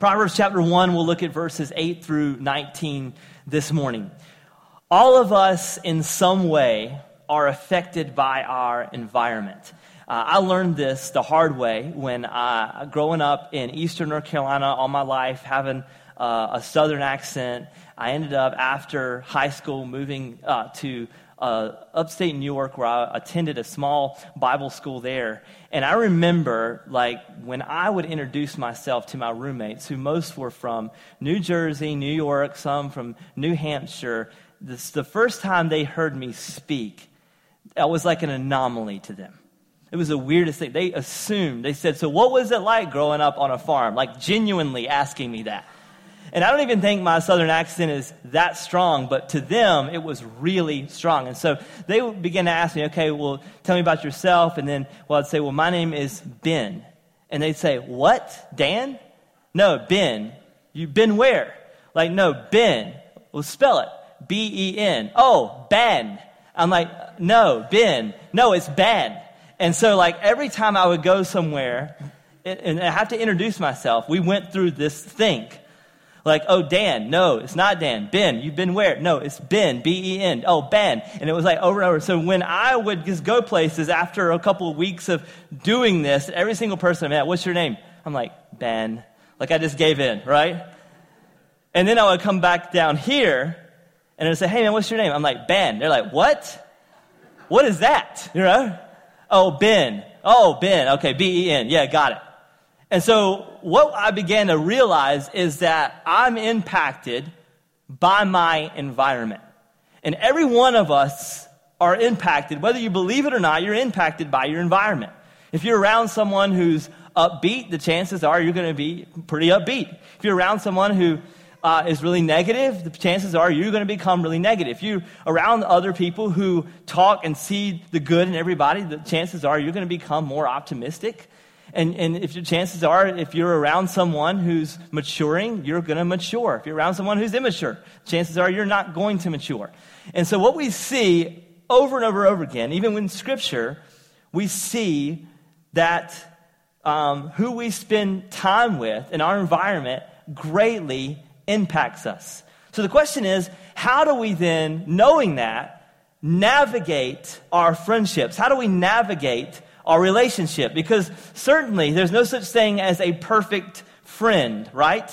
Proverbs chapter 1, we'll look at verses 8 through 19 this morning. All of us, in some way, are affected by our environment. Uh, I learned this the hard way when growing up in eastern North Carolina all my life, having uh, a southern accent. I ended up, after high school, moving uh, to uh, upstate New York where I attended a small Bible school there. And I remember, like, when I would introduce myself to my roommates, who most were from New Jersey, New York, some from New Hampshire, this, the first time they heard me speak, that was like an anomaly to them. It was the weirdest thing. They assumed, they said, So, what was it like growing up on a farm? Like, genuinely asking me that. And I don't even think my southern accent is that strong, but to them, it was really strong. And so they would begin to ask me, okay, well, tell me about yourself. And then, well, I'd say, well, my name is Ben. And they'd say, what? Dan? No, Ben. You been where? Like, no, Ben. Well, spell it. B E N. Oh, Ben. I'm like, no, Ben. No, it's Ben. And so, like, every time I would go somewhere and I have to introduce myself, we went through this think. Like, oh, Dan. No, it's not Dan. Ben. You've been where? No, it's Ben. B E N. Oh, Ben. And it was like over and over. So when I would just go places after a couple of weeks of doing this, every single person I met, what's your name? I'm like, Ben. Like I just gave in, right? And then I would come back down here and I'd say, hey, man, what's your name? I'm like, Ben. They're like, what? What is that? You know? Oh, Ben. Oh, Ben. Okay, B E N. Yeah, got it. And so what I began to realize is that I'm impacted by my environment. And every one of us are impacted, whether you believe it or not, you're impacted by your environment. If you're around someone who's upbeat, the chances are you're going to be pretty upbeat. If you're around someone who uh, is really negative, the chances are you're going to become really negative. If you're around other people who talk and see the good in everybody, the chances are you're going to become more optimistic. And, and if your chances are, if you're around someone who's maturing, you're going to mature. If you're around someone who's immature, chances are you're not going to mature. And so what we see over and over and over again, even in Scripture, we see that um, who we spend time with in our environment greatly impacts us. So the question is, how do we then, knowing that, navigate our friendships? How do we navigate our relationship. Because certainly there's no such thing as a perfect friend, right?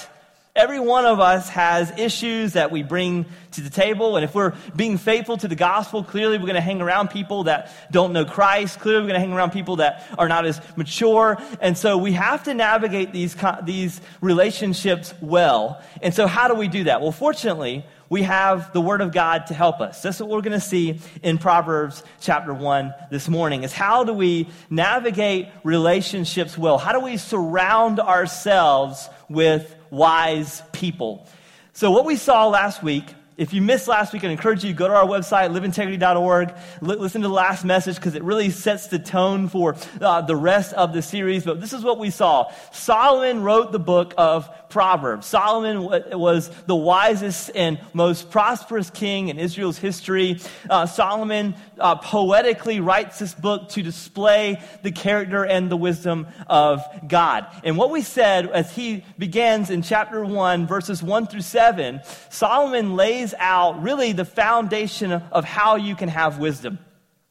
Every one of us has issues that we bring to the table. And if we're being faithful to the gospel, clearly we're going to hang around people that don't know Christ. Clearly we're going to hang around people that are not as mature. And so we have to navigate these, these relationships well. And so how do we do that? Well, fortunately, we have the Word of God to help us. That's what we're going to see in Proverbs chapter 1 this morning is how do we navigate relationships well? How do we surround ourselves with wise people? So what we saw last week if you missed last week, I encourage you to go to our website, liveintegrity.org, listen to the last message because it really sets the tone for uh, the rest of the series. But this is what we saw. Solomon wrote the book of Proverbs. Solomon was the wisest and most prosperous king in Israel's history. Uh, Solomon uh, poetically writes this book to display the character and the wisdom of God. And what we said as he begins in chapter 1, verses 1 through 7, Solomon lays out really the foundation of how you can have wisdom.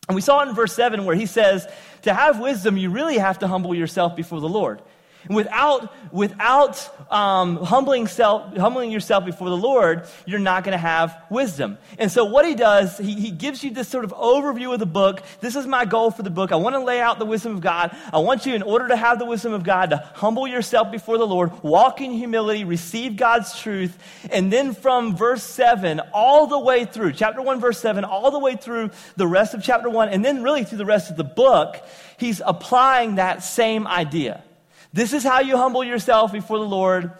And we saw in verse 7 where he says, to have wisdom, you really have to humble yourself before the Lord. Without, without um, humbling, self, humbling yourself before the Lord, you're not going to have wisdom. And so, what he does, he, he gives you this sort of overview of the book. This is my goal for the book. I want to lay out the wisdom of God. I want you, in order to have the wisdom of God, to humble yourself before the Lord, walk in humility, receive God's truth. And then from verse 7 all the way through, chapter 1, verse 7, all the way through the rest of chapter 1, and then really through the rest of the book, he's applying that same idea. This is how you humble yourself before the Lord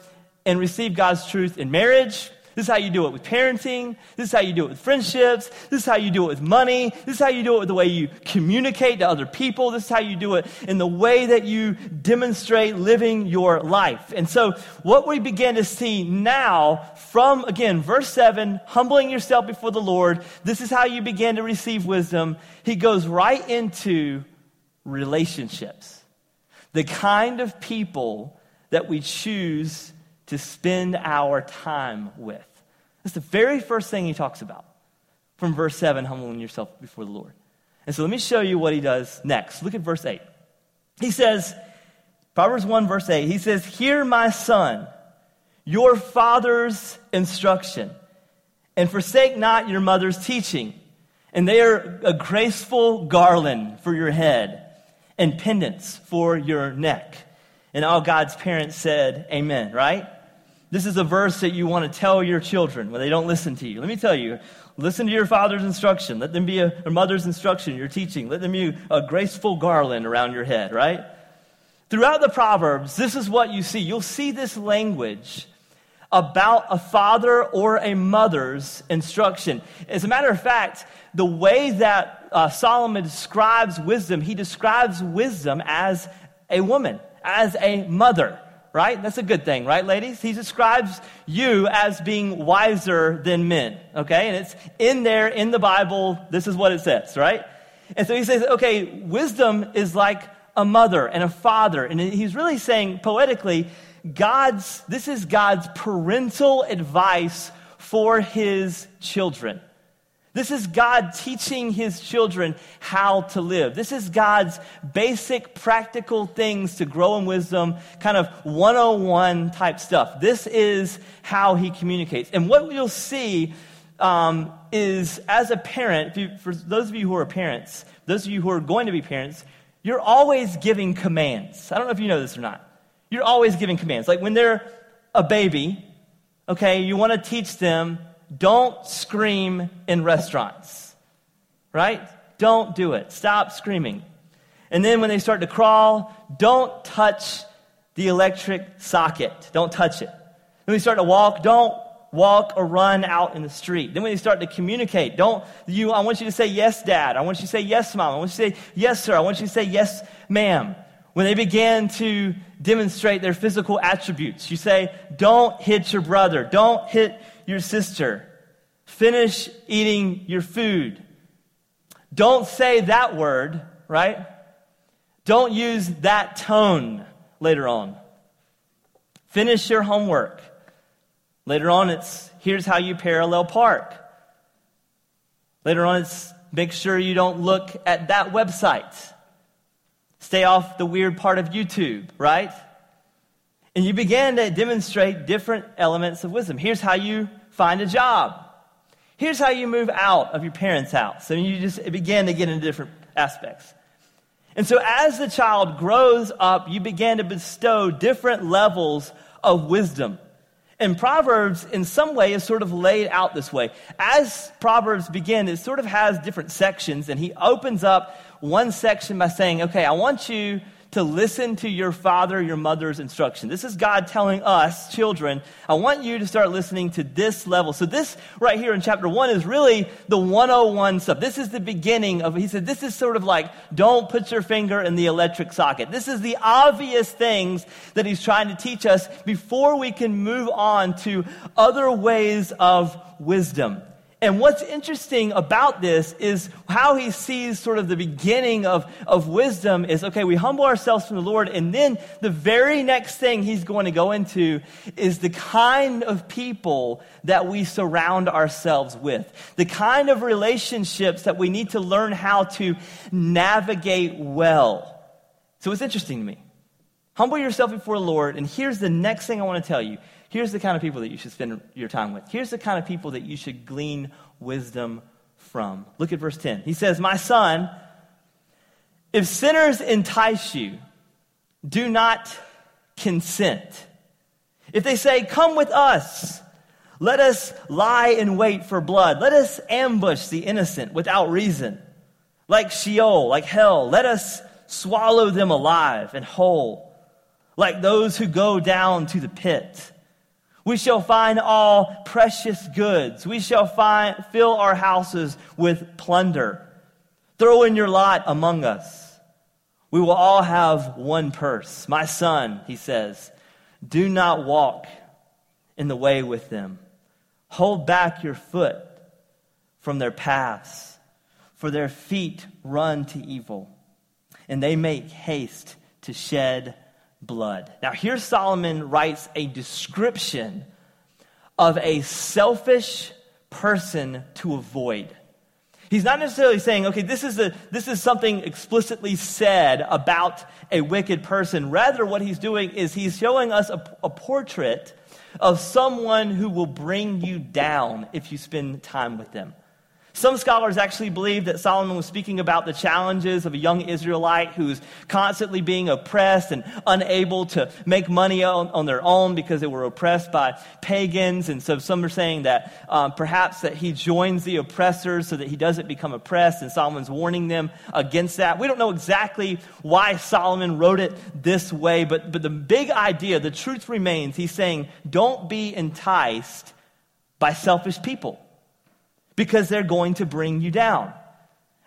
and receive God's truth in marriage. This is how you do it with parenting. This is how you do it with friendships. This is how you do it with money. This is how you do it with the way you communicate to other people. This is how you do it in the way that you demonstrate living your life. And so, what we begin to see now from, again, verse 7, humbling yourself before the Lord, this is how you begin to receive wisdom. He goes right into relationships the kind of people that we choose to spend our time with. That's the very first thing he talks about from verse 7, humbling yourself before the Lord. And so let me show you what he does next. Look at verse 8. He says, Proverbs 1, verse 8, he says, Hear my son, your father's instruction, and forsake not your mother's teaching. And they are a graceful garland for your head and pendants for your neck. And all God's parents said, Amen, right? This is a verse that you want to tell your children when they don't listen to you. Let me tell you, listen to your father's instruction. Let them be a, mother's instruction, your teaching. Let them be a graceful garland around your head, right? Throughout the Proverbs, this is what you see. You'll see this language about a father or a mother's instruction. As a matter of fact, the way that uh, Solomon describes wisdom, he describes wisdom as a woman, as a mother right? That's a good thing, right, ladies? He describes you as being wiser than men, okay? And it's in there in the Bible. This is what it says, right? And so he says, okay, wisdom is like a mother and a father. And he's really saying poetically, God's, this is God's parental advice for his children. This is God teaching his children how to live. This is God's basic practical things to grow in wisdom, kind of 101 type stuff. This is how he communicates. And what you'll see um, is as a parent, you, for those of you who are parents, those of you who are going to be parents, you're always giving commands. I don't know if you know this or not. You're always giving commands. Like when they're a baby, okay, you want to teach them don't scream in restaurants, right? Don't do it. Stop screaming. And then when they start to crawl, don't touch the electric socket. Don't touch it. When they start to walk, don't walk or run out in the street. Then when they start to communicate, don't you I want you to say yes dad. I want you to say yes mom. I want you to say yes sir. I want you to say yes ma'am. When they begin to demonstrate their physical attributes, you say don't hit your brother. Don't hit your sister. Finish eating your food. Don't say that word, right? Don't use that tone later on. Finish your homework. Later on, it's here's how you parallel park. Later on, it's make sure you don't look at that website. Stay off the weird part of YouTube, right? And you began to demonstrate different elements of wisdom. Here's how you find a job. Here's how you move out of your parents' house. And you just began to get into different aspects. And so as the child grows up, you begin to bestow different levels of wisdom. And Proverbs, in some way, is sort of laid out this way. As Proverbs begin, it sort of has different sections, and he opens up one section by saying, Okay, I want you to listen to your father, your mother's instruction. This is God telling us, children, I want you to start listening to this level. So, this right here in chapter one is really the 101 stuff. This is the beginning of, he said, this is sort of like, don't put your finger in the electric socket. This is the obvious things that he's trying to teach us before we can move on to other ways of wisdom. And what's interesting about this is how he sees sort of the beginning of, of wisdom is okay, we humble ourselves from the Lord, and then the very next thing he's going to go into is the kind of people that we surround ourselves with, the kind of relationships that we need to learn how to navigate well. So it's interesting to me. Humble yourself before the Lord, and here's the next thing I want to tell you Here's the kind of people that you should spend your time with. Here's the kind of people that you should glean wisdom from. Look at verse 10. He says, My son, if sinners entice you, do not consent. If they say, Come with us, let us lie in wait for blood, let us ambush the innocent without reason, like Sheol, like hell, let us swallow them alive and whole, like those who go down to the pit. We shall find all precious goods. We shall find, fill our houses with plunder. Throw in your lot among us. We will all have one purse. My son, he says, do not walk in the way with them. Hold back your foot from their paths, for their feet run to evil, and they make haste to shed blood. Now, here Solomon writes a description of a selfish person to avoid. He's not necessarily saying, okay, this is, a, this is something explicitly said about a wicked person. Rather, what he's doing is he's showing us a, a portrait of someone who will bring you down if you spend time with them. Some scholars actually believe that Solomon was speaking about the challenges of a young Israelite who's constantly being oppressed and unable to make money on, on their own because they were oppressed by pagans. And so some are saying that um, perhaps that he joins the oppressors so that he doesn't become oppressed. And Solomon's warning them against that. We don't know exactly why Solomon wrote it this way, but, but the big idea, the truth remains, he's saying, don't be enticed by selfish people because they're going to bring you down.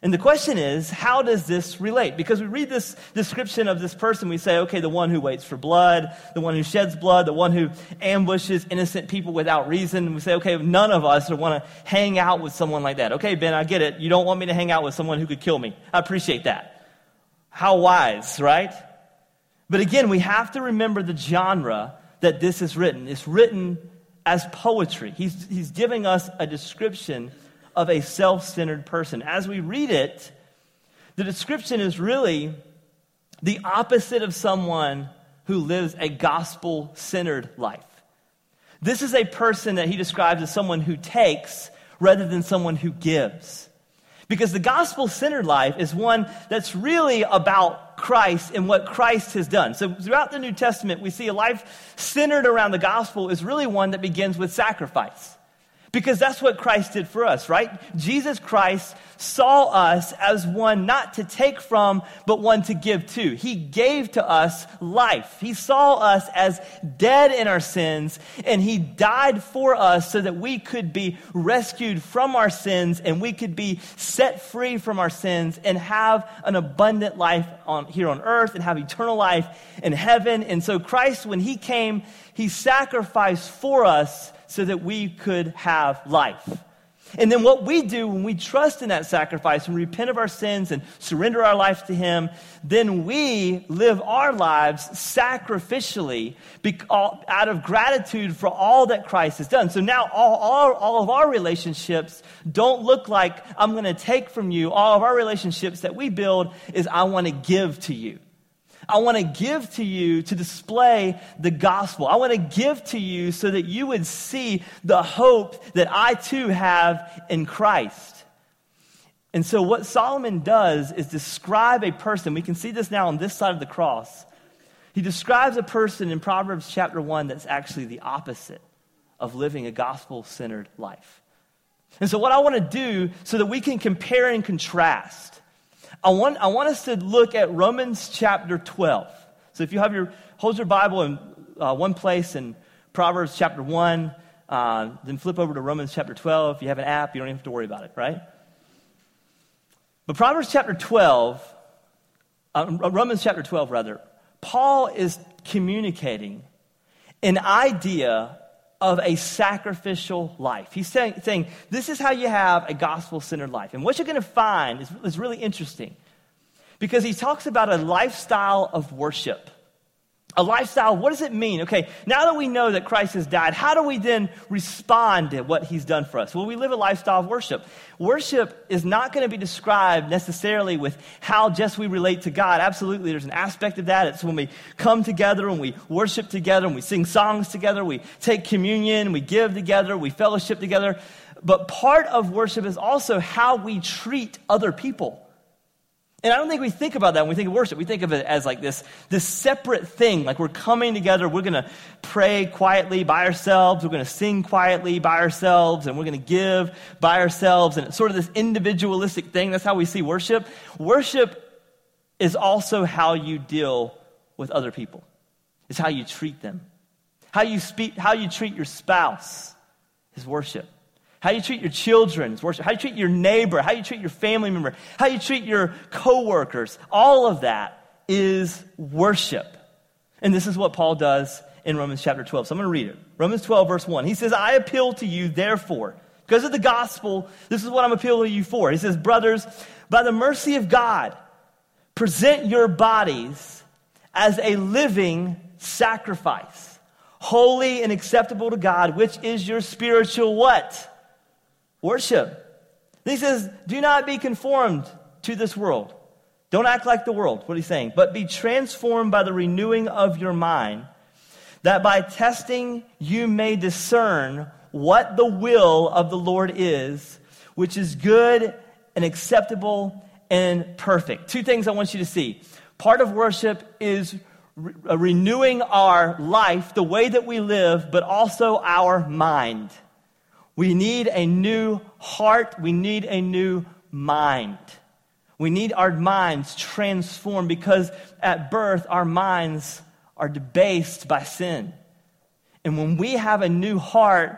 And the question is, how does this relate? Because we read this description of this person, we say, okay, the one who waits for blood, the one who sheds blood, the one who ambushes innocent people without reason. We say, okay, none of us would want to hang out with someone like that. Okay, Ben, I get it. You don't want me to hang out with someone who could kill me. I appreciate that. How wise, right? But again, we have to remember the genre that this is written. It's written as poetry. He's, he's giving us a description of a self centered person. As we read it, the description is really the opposite of someone who lives a gospel centered life. This is a person that he describes as someone who takes rather than someone who gives. Because the gospel centered life is one that's really about Christ and what Christ has done. So throughout the New Testament, we see a life centered around the gospel is really one that begins with sacrifice. Because that's what Christ did for us, right? Jesus Christ saw us as one not to take from, but one to give to. He gave to us life. He saw us as dead in our sins, and He died for us so that we could be rescued from our sins and we could be set free from our sins and have an abundant life on, here on earth and have eternal life in heaven. And so Christ, when He came, He sacrificed for us so that we could have life. And then what we do when we trust in that sacrifice and repent of our sins and surrender our life to Him, then we live our lives sacrificially out of gratitude for all that Christ has done. So now all, all, all of our relationships don't look like I'm going to take from you. All of our relationships that we build is I want to give to you. I want to give to you to display the gospel. I want to give to you so that you would see the hope that I too have in Christ. And so, what Solomon does is describe a person. We can see this now on this side of the cross. He describes a person in Proverbs chapter 1 that's actually the opposite of living a gospel centered life. And so, what I want to do so that we can compare and contrast I want, I want us to look at Romans chapter 12. So if you have your, hold your Bible in uh, one place in Proverbs chapter 1, uh, then flip over to Romans chapter 12. If you have an app, you don't even have to worry about it, right? But Proverbs chapter 12, uh, Romans chapter 12, rather, Paul is communicating an idea of a sacrificial life. He's saying, saying this is how you have a gospel centered life. And what you're going to find is, is really interesting because he talks about a lifestyle of worship. A lifestyle, what does it mean? Okay, now that we know that Christ has died, how do we then respond to what he's done for us? Well, we live a lifestyle of worship. Worship is not going to be described necessarily with how just we relate to God. Absolutely, there's an aspect of that. It's when we come together and we worship together and we sing songs together, we take communion, we give together, we fellowship together. But part of worship is also how we treat other people. And I don't think we think about that when we think of worship. We think of it as like this, this separate thing. Like we're coming together, we're going to pray quietly by ourselves, we're going to sing quietly by ourselves, and we're going to give by ourselves. And it's sort of this individualistic thing. That's how we see worship. Worship is also how you deal with other people, it's how you treat them. How you, speak, how you treat your spouse is worship. How you treat your children worship. How you treat your neighbor, how you treat your family member, how you treat your coworkers, all of that is worship. And this is what Paul does in Romans chapter 12. So I'm going to read it. Romans 12, verse 1. He says, I appeal to you, therefore, because of the gospel, this is what I'm appealing to you for. He says, Brothers, by the mercy of God, present your bodies as a living sacrifice, holy and acceptable to God, which is your spiritual what? Worship. he says, do not be conformed to this world. Don't act like the world, what he's saying, but be transformed by the renewing of your mind, that by testing you may discern what the will of the Lord is, which is good and acceptable and perfect. Two things I want you to see. Part of worship is re- uh, renewing our life, the way that we live, but also our mind. We need a new heart, we need a new mind. We need our minds transformed because at birth, our minds are debased by sin. And when we have a new heart,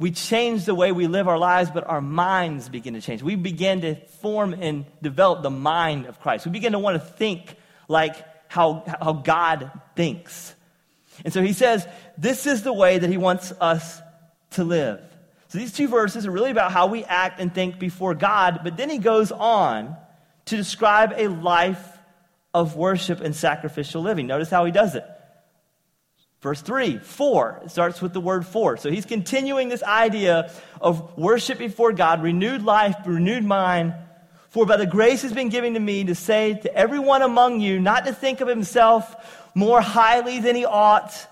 we change the way we live our lives, but our minds begin to change. We begin to form and develop the mind of Christ. We begin to want to think like how, how God thinks. And so he says, this is the way that he wants us to live. So these two verses are really about how we act and think before God, but then he goes on to describe a life of worship and sacrificial living. Notice how he does it. Verse 3, 4. It starts with the word for. So he's continuing this idea of worship before God, renewed life, renewed mind. For by the grace has been given to me to say to everyone among you not to think of himself more highly than he ought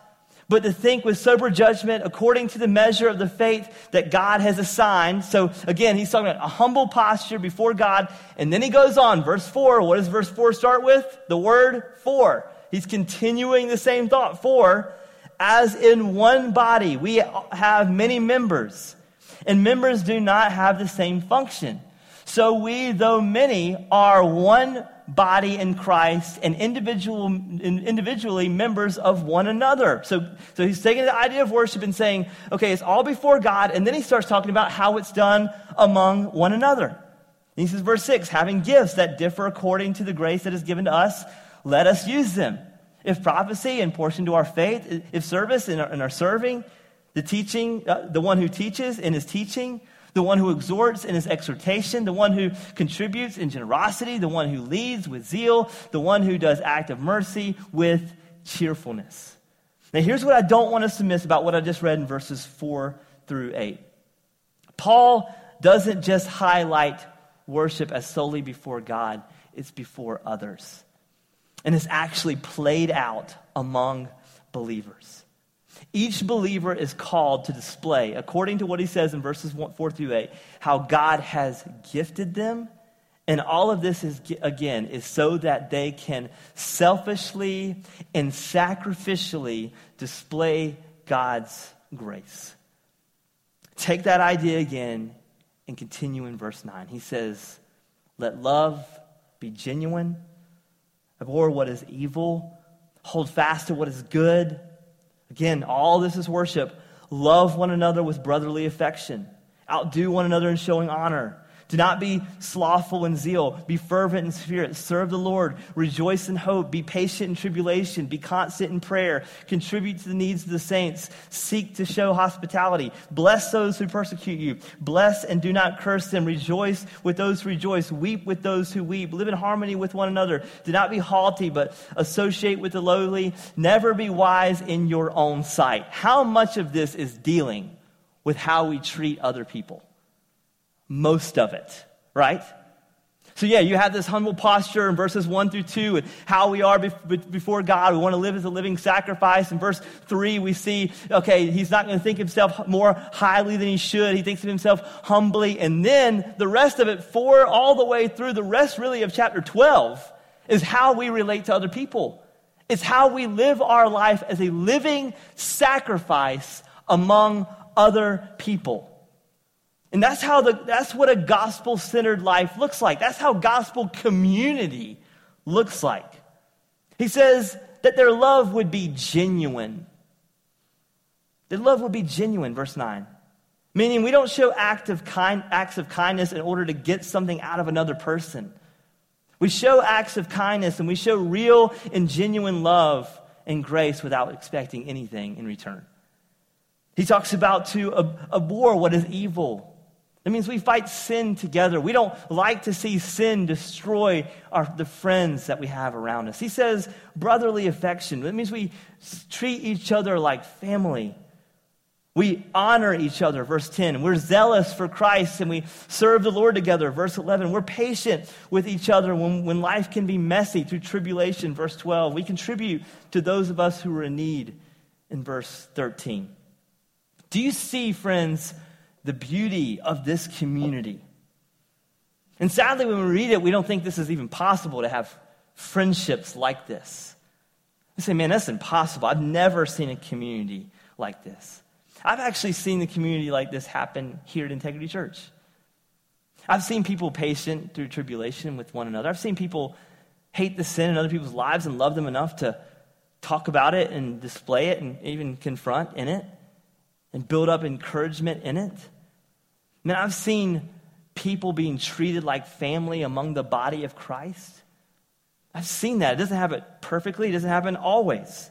but to think with sober judgment according to the measure of the faith that God has assigned. So again, he's talking about a humble posture before God. And then he goes on, verse 4. What does verse 4 start with? The word for. He's continuing the same thought. For, as in one body, we have many members, and members do not have the same function. So we, though many, are one body in Christ and individual, individually members of one another. So, so he's taking the idea of worship and saying, okay, it's all before God. And then he starts talking about how it's done among one another. And he says, verse 6 having gifts that differ according to the grace that is given to us, let us use them. If prophecy in portion to our faith, if service in our serving, the teaching, uh, the one who teaches in his teaching, the one who exhorts in his exhortation, the one who contributes in generosity, the one who leads with zeal, the one who does act of mercy with cheerfulness. Now, here's what I don't want us to miss about what I just read in verses 4 through 8. Paul doesn't just highlight worship as solely before God, it's before others. And it's actually played out among believers. Each believer is called to display, according to what he says in verses 4 through 8, how God has gifted them. And all of this is, again, is so that they can selfishly and sacrificially display God's grace. Take that idea again and continue in verse 9. He says, Let love be genuine, abhor what is evil, hold fast to what is good Again, all this is worship. Love one another with brotherly affection. Outdo one another in showing honor. Do not be slothful in zeal. Be fervent in spirit. Serve the Lord. Rejoice in hope. Be patient in tribulation. Be constant in prayer. Contribute to the needs of the saints. Seek to show hospitality. Bless those who persecute you. Bless and do not curse them. Rejoice with those who rejoice. Weep with those who weep. Live in harmony with one another. Do not be haughty, but associate with the lowly. Never be wise in your own sight. How much of this is dealing with how we treat other people? Most of it, right? So, yeah, you have this humble posture in verses 1 through 2 and how we are before God. We want to live as a living sacrifice. In verse 3, we see, okay, he's not going to think himself more highly than he should. He thinks of himself humbly. And then the rest of it, 4 all the way through, the rest really of chapter 12, is how we relate to other people. It's how we live our life as a living sacrifice among other people. And that's how the, that's what a gospel centered life looks like. That's how gospel community looks like. He says that their love would be genuine. Their love would be genuine, verse 9. Meaning we don't show act of kind, acts of kindness in order to get something out of another person. We show acts of kindness and we show real and genuine love and grace without expecting anything in return. He talks about to abhor what is evil It means we fight sin together. We don't like to see sin destroy our, the friends that we have around us. He says brotherly affection. It means we treat each other like family. We honor each other, verse 10. We're zealous for Christ and we serve the Lord together, verse 11. We're patient with each other when, when life can be messy through tribulation, verse 12. We contribute to those of us who are in need, in verse 13. Do you see, friends, the beauty of this community. And sadly, when we read it, we don't think this is even possible to have friendships like this. We say, man, that's impossible. I've never seen a community like this. I've actually seen the community like this happen here at Integrity Church. I've seen people patient through tribulation with one another. I've seen people hate the sin in other people's lives and love them enough to talk about it and display it and even confront in it and build up encouragement in it. Man, I've seen people being treated like family among the body of Christ. I've seen that. It doesn't happen perfectly, it doesn't happen always.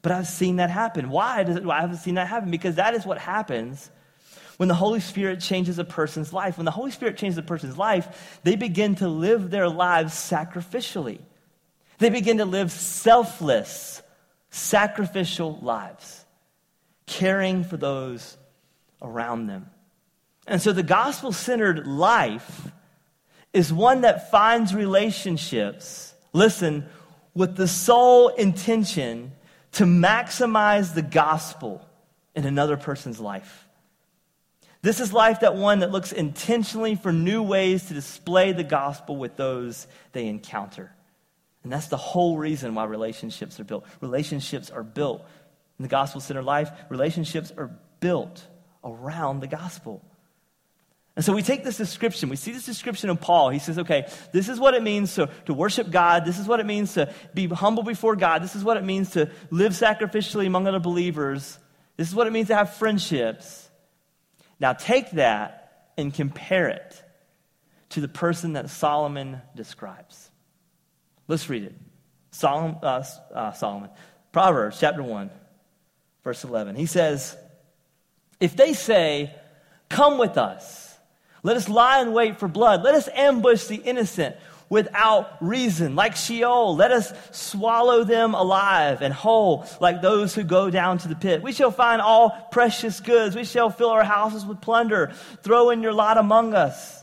But I've seen that happen. Why does it, why haven't seen that happen? Because that is what happens when the Holy Spirit changes a person's life. When the Holy Spirit changes a person's life, they begin to live their lives sacrificially. They begin to live selfless, sacrificial lives caring for those around them. And so the gospel centered life is one that finds relationships, listen, with the sole intention to maximize the gospel in another person's life. This is life that one that looks intentionally for new ways to display the gospel with those they encounter. And that's the whole reason why relationships are built. Relationships are built in the gospel centered life, relationships are built around the gospel. And so we take this description, we see this description of Paul. He says, okay, this is what it means to, to worship God. This is what it means to be humble before God. This is what it means to live sacrificially among other believers. This is what it means to have friendships. Now take that and compare it to the person that Solomon describes. Let's read it. Solomon, uh, uh, Solomon. Proverbs chapter 1 verse 11. He says, If they say, Come with us, let us lie in wait for blood, let us ambush the innocent without reason, like Sheol, let us swallow them alive and whole, like those who go down to the pit. We shall find all precious goods, we shall fill our houses with plunder. Throw in your lot among us.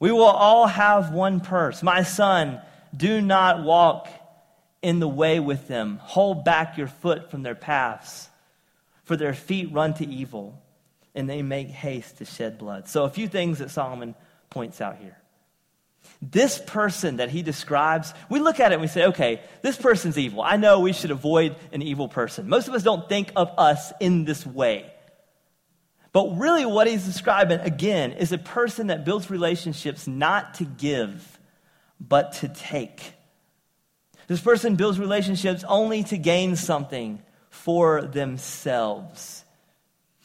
We will all have one purse. My son, do not walk in the way with them. Hold back your foot from their paths for their feet run to evil, and they make haste to shed blood. So, a few things that Solomon points out here. This person that he describes, we look at it and we say, okay, this person's evil. I know we should avoid an evil person. Most of us don't think of us in this way. But really, what he's describing, again, is a person that builds relationships not to give, but to take. This person builds relationships only to gain something for themselves.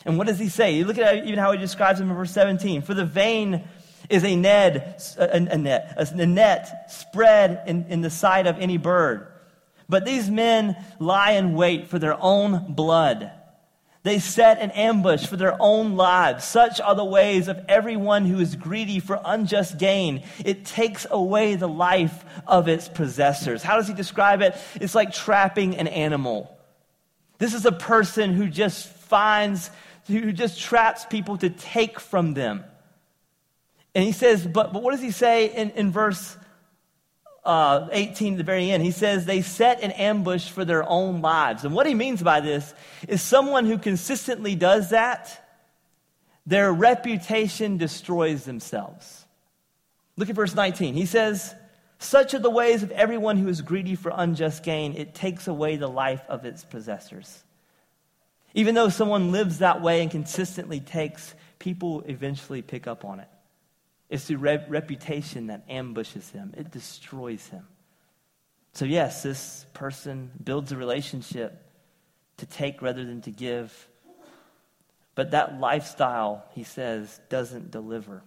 And what does he say? You look at even how he describes them in verse 17. For the vain is a net, a, a net, a net spread in, in the sight of any bird. But these men lie in wait for their own blood. They set an ambush for their own lives. Such are the ways of everyone who is greedy for unjust gain. It takes away the life of its possessors. How does he describe it? It's like trapping an animal. This is a person who just finds, who just traps people to take from them. And he says, but, but what does he say in, in verse uh, 18 at the very end? He says, they set an ambush for their own lives. And what he means by this is someone who consistently does that, their reputation destroys themselves. Look at verse 19. He says, such are the ways of everyone who is greedy for unjust gain. It takes away the life of its possessors. Even though someone lives that way and consistently takes, people eventually pick up on it. It's the re- reputation that ambushes him, it destroys him. So, yes, this person builds a relationship to take rather than to give. But that lifestyle, he says, doesn't deliver,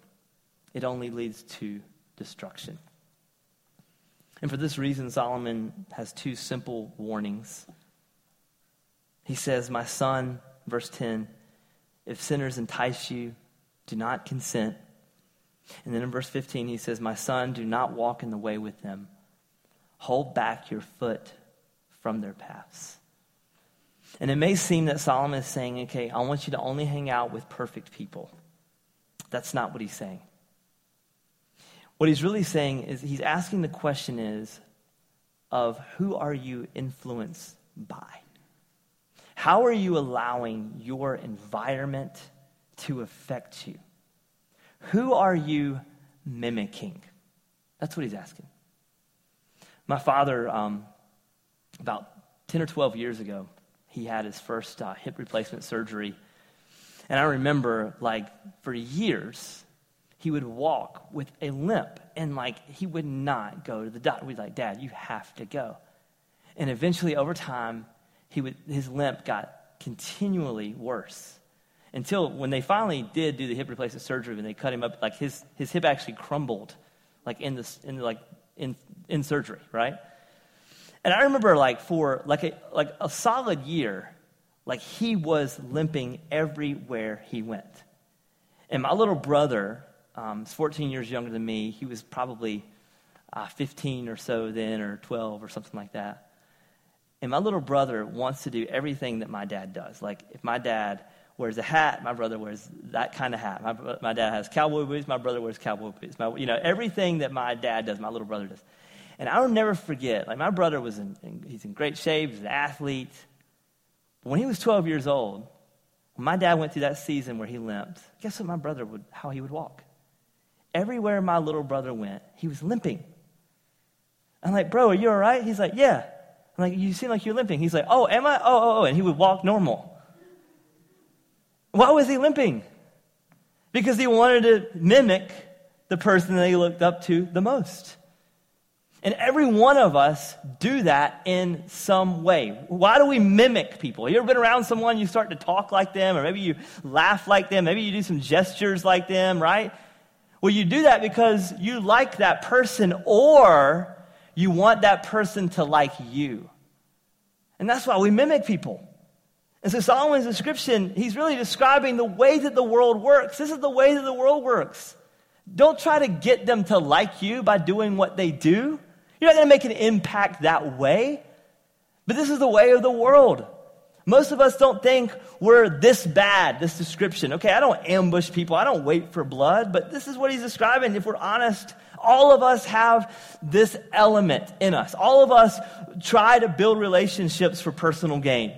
it only leads to destruction. And for this reason, Solomon has two simple warnings. He says, My son, verse 10, if sinners entice you Do not consent. And then in verse 15, he says, My son, do not walk in the way with them. Hold back your foot from their paths. And it may seem that Solomon is saying, okay, I want you to only hang out with perfect people. That's not what he's saying. What he's really saying is he's asking the question is of who are you influenced by? How are you allowing your environment to affect you? Who are you mimicking? That's what he's asking. My father, um, about 10 or 12 years ago, he had his first uh, hip replacement surgery. And I remember, like, for years, he would walk with a limp and, like, he would not go to the doctor. We'd like, Dad, you have to go. And eventually, over time, he would, his limp got continually worse until when they finally did do the hip replacement surgery and they cut him up, like, his, his hip actually crumbled, like, in, this, in, like, in, in surgery, right? And I remember like for like a, like a solid year, like he was limping everywhere he went. And my little brother, um, is 14 years younger than me. He was probably uh, 15 or so then, or 12 or something like that. And my little brother wants to do everything that my dad does. Like if my dad wears a hat, my brother wears that kind of hat. My, my dad has cowboy boots, my brother wears cowboy boots. My, you know, everything that my dad does, my little brother does. And I'll never forget, like my brother was in, in, he's in great shape, he's an athlete. But when he was 12 years old, when my dad went through that season where he limped, guess what my brother would, how he would walk? Everywhere my little brother went, he was limping. I'm like, bro, are you all right? He's like, yeah. I'm like, you seem like you're limping. He's like, oh, am I? Oh, oh, oh. And he would walk normal. Why was he limping? Because he wanted to mimic the person that he looked up to the most. And every one of us do that in some way. Why do we mimic people? You ever been around someone, you start to talk like them, or maybe you laugh like them, maybe you do some gestures like them, right? Well, you do that because you like that person or you want that person to like you. And that's why we mimic people. And so Solomon's description, he's really describing the way that the world works. This is the way that the world works. Don't try to get them to like you by doing what they do. You're not going to make an impact that way. But this is the way of the world. Most of us don't think we're this bad, this description. Okay, I don't ambush people, I don't wait for blood, but this is what he's describing. If we're honest, all of us have this element in us. All of us try to build relationships for personal gain.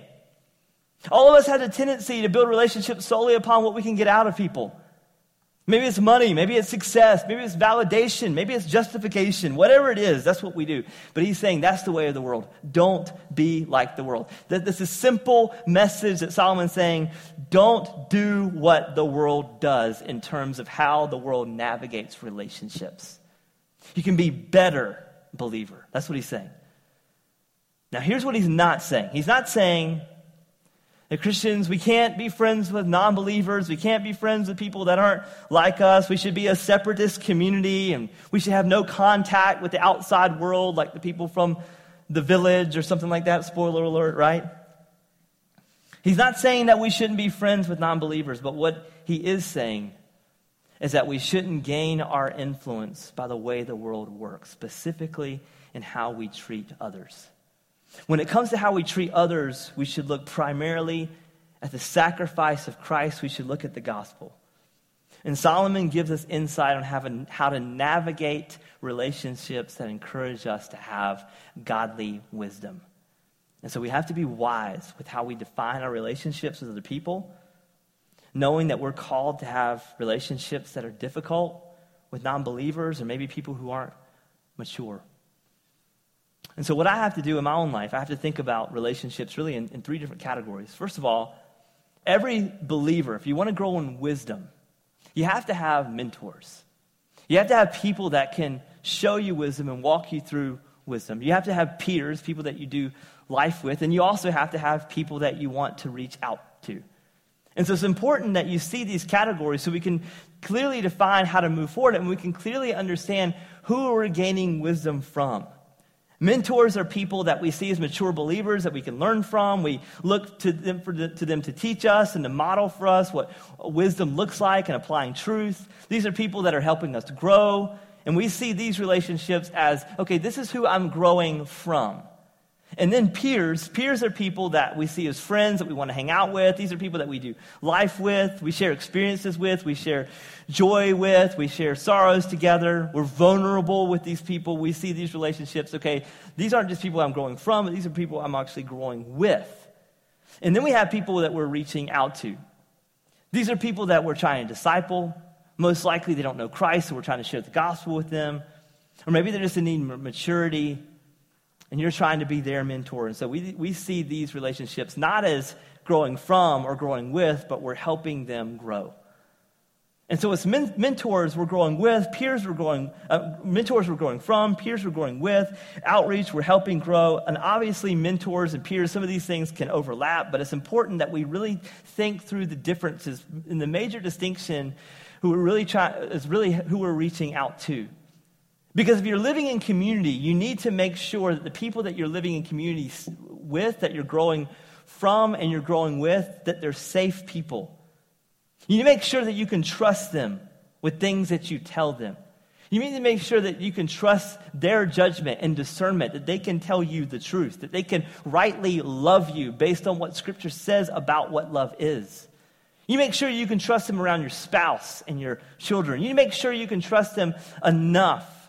All of us have a tendency to build relationships solely upon what we can get out of people. Maybe it's money, maybe it's success, maybe it's validation, maybe it's justification, whatever it is, that's what we do. But he's saying that's the way of the world. Don't be like the world. That this is simple message that Solomon's saying, don't do what the world does in terms of how the world navigates relationships. You can be better believer. That's what he's saying. Now here's what he's not saying. He's not saying that Christians, we can't be friends with non believers. We can't be friends with people that aren't like us. We should be a separatist community and we should have no contact with the outside world like the people from the village or something like that. Spoiler alert, right? He's not saying that we shouldn't be friends with non believers, but what he is saying is that we shouldn't gain our influence by the way the world works, specifically in how we treat others. When it comes to how we treat others, we should look primarily at the sacrifice of Christ. We should look at the gospel. And Solomon gives us insight on how to navigate relationships that encourage us to have godly wisdom. And so we have to be wise with how we define our relationships with other people, knowing that we're called to have relationships that are difficult with non believers or maybe people who aren't mature. And so, what I have to do in my own life, I have to think about relationships really in, in three different categories. First of all, every believer, if you want to grow in wisdom, you have to have mentors. You have to have people that can show you wisdom and walk you through wisdom. You have to have peers, people that you do life with, and you also have to have people that you want to reach out to. And so it's important that you see these categories so we can clearly define how to move forward and we can clearly understand who we're gaining wisdom from. Mentors are people that we see as mature believers that we can learn from. We look to them, the, to them to teach us and to model for us what wisdom looks like and applying truth. These are people that are helping us grow. And we see these relationships as okay, this is who I'm growing from. And then peers. Peers are people that we see as friends that we want to hang out with. These are people that we do life with, we share experiences with, we share joy with, we share sorrows together. We're vulnerable with these people. We see these relationships. Okay, these aren't just people I'm growing from, these are people I'm actually growing with. And then we have people that we're reaching out to. These are people that we're trying to disciple. Most likely they don't know Christ, so we're trying to share the gospel with them. Or maybe they're just in need of maturity and you're trying to be their mentor. And so we, we see these relationships not as growing from or growing with, but we're helping them grow. And so it's men- mentors we're growing with, peers we're growing, uh, mentors we're growing from, peers we're growing with, outreach we're helping grow. And obviously, mentors and peers, some of these things can overlap, but it's important that we really think through the differences. And the major distinction who we're really trying is really who we're reaching out to. Because if you're living in community, you need to make sure that the people that you're living in community with, that you're growing from and you're growing with, that they're safe people. You need to make sure that you can trust them with things that you tell them. You need to make sure that you can trust their judgment and discernment, that they can tell you the truth, that they can rightly love you based on what Scripture says about what love is. You make sure you can trust them around your spouse and your children. You make sure you can trust them enough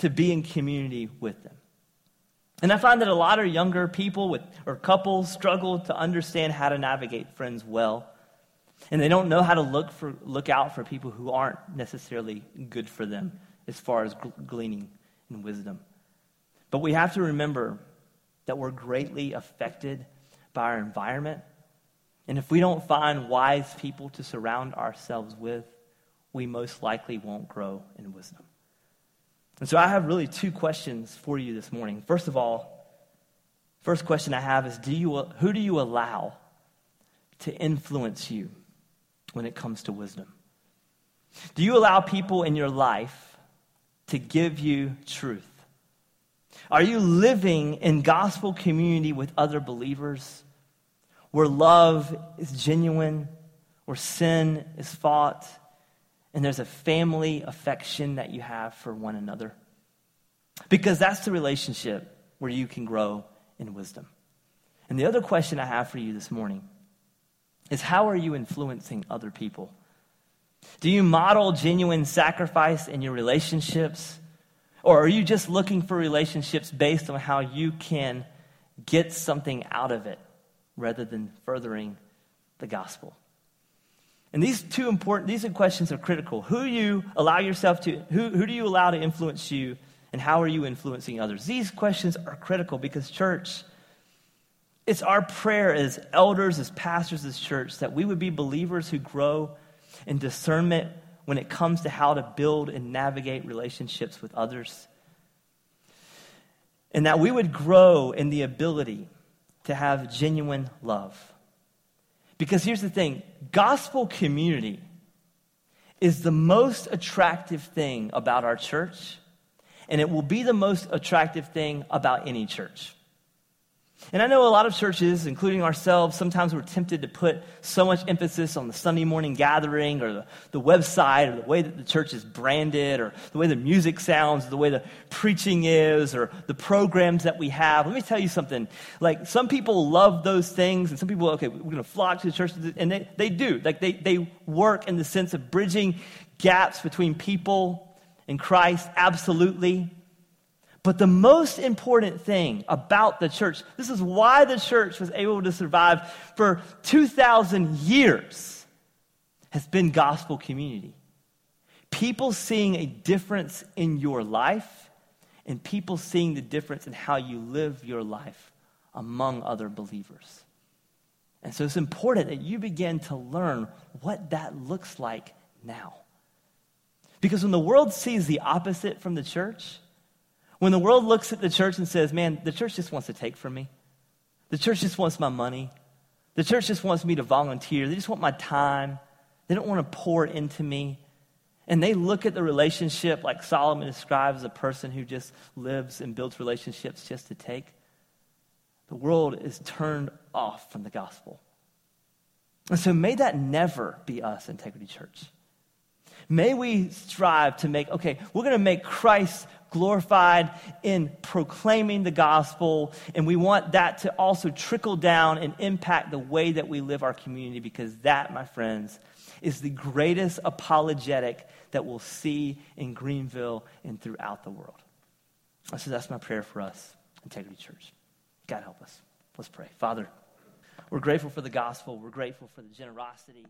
to be in community with them. And I find that a lot of younger people with, or couples struggle to understand how to navigate friends well. And they don't know how to look, for, look out for people who aren't necessarily good for them as far as gleaning in wisdom. But we have to remember that we're greatly affected by our environment. And if we don't find wise people to surround ourselves with, we most likely won't grow in wisdom. And so I have really two questions for you this morning. First of all, first question I have is do you, who do you allow to influence you when it comes to wisdom? Do you allow people in your life to give you truth? Are you living in gospel community with other believers where love is genuine, where sin is fought, and there's a family affection that you have for one another. Because that's the relationship where you can grow in wisdom. And the other question I have for you this morning is how are you influencing other people? Do you model genuine sacrifice in your relationships? Or are you just looking for relationships based on how you can get something out of it rather than furthering the gospel? And these two important, these are questions are critical. Who you allow yourself to, who, who do you allow to influence you, and how are you influencing others? These questions are critical because, church, it's our prayer as elders, as pastors, as church, that we would be believers who grow in discernment when it comes to how to build and navigate relationships with others. And that we would grow in the ability to have genuine love. Because here's the thing gospel community is the most attractive thing about our church, and it will be the most attractive thing about any church. And I know a lot of churches, including ourselves, sometimes we're tempted to put so much emphasis on the Sunday morning gathering or the, the website or the way that the church is branded or the way the music sounds, or the way the preaching is or the programs that we have. Let me tell you something. Like some people love those things and some people, okay, we're going to flock to the church and they, they do. Like they, they work in the sense of bridging gaps between people and Christ, absolutely. But the most important thing about the church, this is why the church was able to survive for 2,000 years, has been gospel community. People seeing a difference in your life and people seeing the difference in how you live your life among other believers. And so it's important that you begin to learn what that looks like now. Because when the world sees the opposite from the church, when the world looks at the church and says, man, the church just wants to take from me, the church just wants my money, the church just wants me to volunteer, they just want my time, they don't want to pour into me. And they look at the relationship like Solomon describes a person who just lives and builds relationships just to take. The world is turned off from the gospel. And so may that never be us, Integrity Church. May we strive to make, okay, we're going to make Christ glorified in proclaiming the gospel, and we want that to also trickle down and impact the way that we live our community because that, my friends, is the greatest apologetic that we'll see in Greenville and throughout the world. So that's my prayer for us, Integrity Church. God help us. Let's pray. Father, we're grateful for the gospel. We're grateful for the generosity.